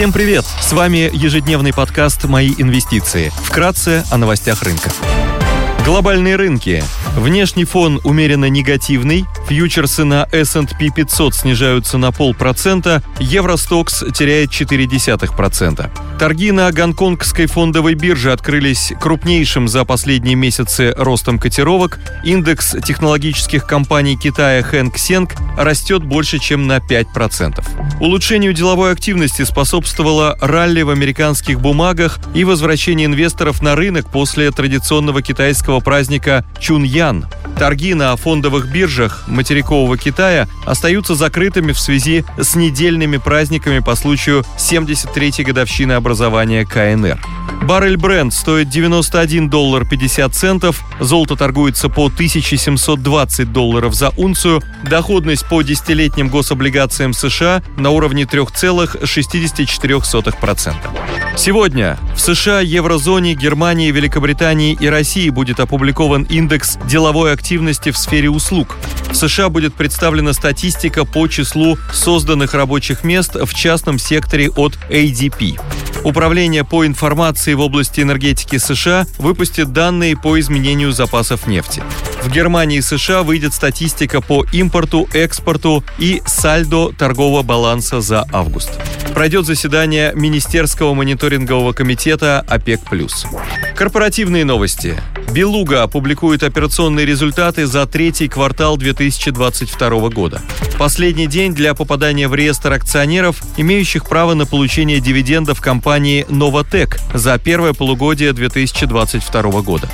Всем привет! С вами ежедневный подкаст «Мои инвестиции». Вкратце о новостях рынка. Глобальные рынки. Внешний фон умеренно негативный. Фьючерсы на S&P 500 снижаются на полпроцента. Евростокс теряет 0,4%. Торги на гонконгской фондовой бирже открылись крупнейшим за последние месяцы ростом котировок. Индекс технологических компаний Китая Хэнк Сенг растет больше, чем на 5%. Улучшению деловой активности способствовало ралли в американских бумагах и возвращение инвесторов на рынок после традиционного китайского праздника Чуньян. Торги на фондовых биржах материкового Китая остаются закрытыми в связи с недельными праздниками по случаю 73-й годовщины образования КНР. Баррель бренд стоит 91 доллар 50 центов, золото торгуется по 1720 долларов за унцию, доходность по десятилетним гособлигациям США на уровне 3,64%. Сегодня в США, еврозоне, Германии, Великобритании и России будет опубликован индекс деловой активности в сфере услуг. В США будет представлена статистика по числу созданных рабочих мест в частном секторе от ADP. Управление по информации в области энергетики США выпустит данные по изменению запасов нефти. В Германии и США выйдет статистика по импорту, экспорту и сальдо торгового баланса за август. Пройдет заседание Министерского мониторингового комитета ОПЕК+. Корпоративные новости. Белуга опубликует операционные результаты за третий квартал 2022 года. Последний день для попадания в реестр акционеров, имеющих право на получение дивидендов компании «Новотек» за первое полугодие 2022 года.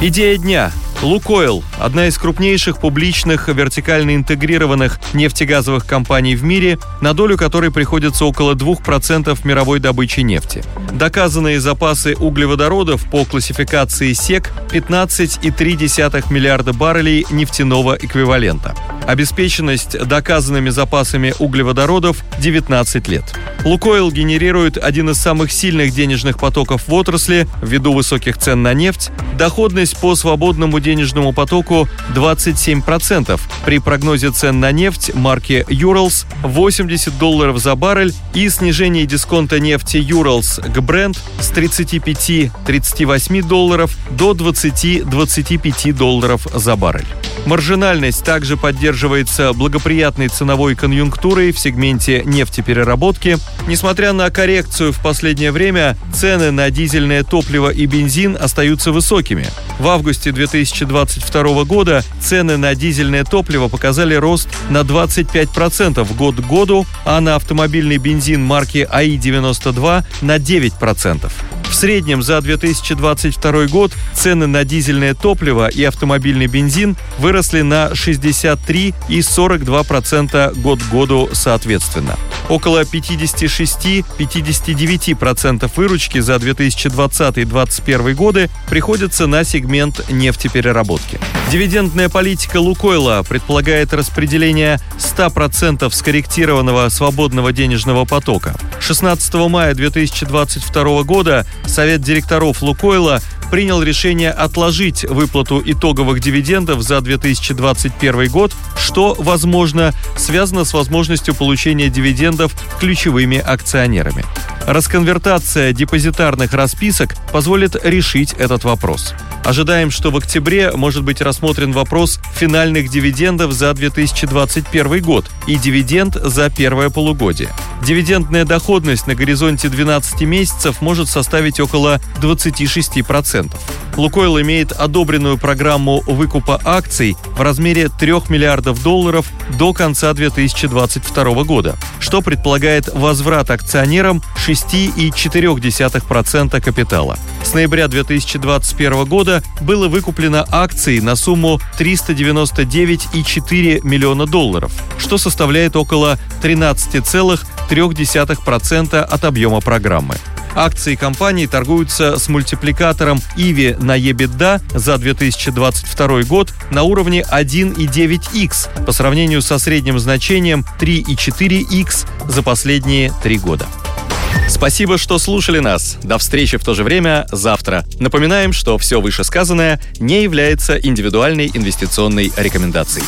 Идея дня. Лукойл – одна из крупнейших публичных вертикально интегрированных нефтегазовых компаний в мире, на долю которой приходится около 2% мировой добычи нефти. Доказанные запасы углеводородов по классификации СЕК – 15,3 миллиарда баррелей нефтяного эквивалента. Обеспеченность доказанными запасами углеводородов – 19 лет. Лукойл генерирует один из самых сильных денежных потоков в отрасли ввиду высоких цен на нефть. Доходность по свободному денежному потоку 27%. При прогнозе цен на нефть марки Urals 80 долларов за баррель и снижении дисконта нефти Urals к Brent с 35-38 долларов до 20-25 долларов за баррель. Маржинальность также поддерживается благоприятной ценовой конъюнктурой в сегменте нефтепереработки. Несмотря на коррекцию в последнее время, цены на дизельное топливо и бензин остаются высокими. В августе 2022 года цены на дизельное топливо показали рост на 25% год к году, а на автомобильный бензин марки АИ-92 на 9%. В среднем за 2022 год цены на дизельное топливо и автомобильный бензин выросли на 63 и 42% год к году соответственно. Около 56-59% выручки за 2020-2021 годы приходится на сегмент нефтепереработки. Дивидендная политика Лукойла предполагает распределение 100% скорректированного свободного денежного потока. 16 мая 2022 года Совет директоров Лукойла принял решение отложить выплату итоговых дивидендов за 2021 год, что, возможно, связано с возможностью получения дивидендов ключевыми акционерами. Расконвертация депозитарных расписок позволит решить этот вопрос. Ожидаем, что в октябре может быть рассмотрен вопрос финальных дивидендов за 2021 год и дивиденд за первое полугодие. Дивидендная доходность на горизонте 12 месяцев может составить около 26%. Лукойл имеет одобренную программу выкупа акций в размере 3 миллиардов долларов до конца 2022 года, что предполагает возврат акционерам 6,4% капитала. С ноября 2021 года было выкуплено акций на сумму 399,4 миллиона долларов, что составляет около 13,3% от объема программы. Акции компании торгуются с мультипликатором IVI на EBITDA за 2022 год на уровне 1,9x по сравнению со средним значением 3,4x за последние три года. Спасибо, что слушали нас. До встречи в то же время завтра. Напоминаем, что все вышесказанное не является индивидуальной инвестиционной рекомендацией.